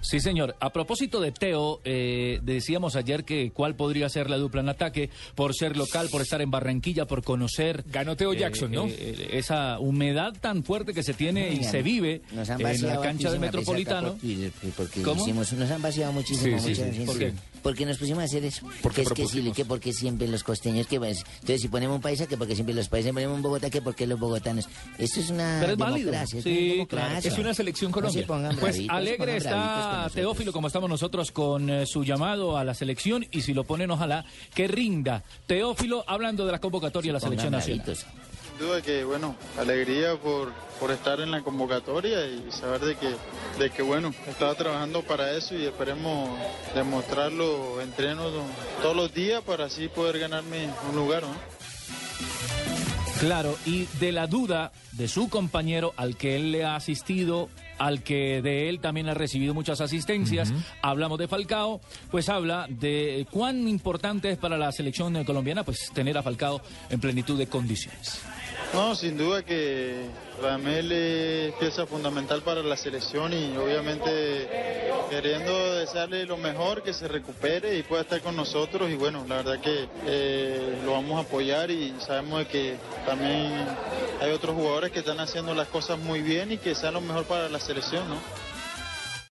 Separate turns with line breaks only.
Sí, señor. A propósito de Teo, eh, decíamos ayer que cuál podría ser la dupla en ataque por ser local, por estar en Barranquilla, por conocer.
Ganó Teo Jackson, ¿no?
eh, esa humedad tan fuerte que se tiene y se vive
Nos han
en la cancha del Metropolitano.
porque
¿Cómo?
hicimos- nos han vaciado muchísimo.
Sí, sí,
muchas
sí.
veces.
¿Por qué?
Porque nos pusimos a hacer eso.
¿Por qué
que es que sí, que porque siempre los costeños, que pues, entonces si ponemos un paisa, que porque siempre los países, ponemos un Bogotá, que porque los bogotanos. Esto es una
Pero es válido.
es
Sí,
una
claro.
Es una selección
No se
Colombia.
pongan
Pues alegre está Teófilo, como estamos nosotros con eh, su llamado a la selección y si lo ponen, ojalá que rinda. Teófilo, hablando de la convocatoria de la selección nacional.
Sin duda que, bueno, alegría por, por estar en la convocatoria y saber de que, de que, bueno, estaba trabajando para eso y esperemos demostrarlo, entreno todos los días para así poder ganarme un lugar, ¿no?
Claro, y de la duda de su compañero al que él le ha asistido, al que de él también ha recibido muchas asistencias, hablamos de Falcao, pues habla de cuán importante es para la selección colombiana pues tener a Falcao en plenitud de condiciones.
No, sin duda que Ramel es pieza fundamental para la selección y obviamente queriendo desearle lo mejor, que se recupere y pueda estar con nosotros y bueno, la verdad que eh, lo vamos a apoyar y sabemos que también hay otros jugadores que están haciendo las cosas muy bien y que sean lo mejor para la selección, ¿no?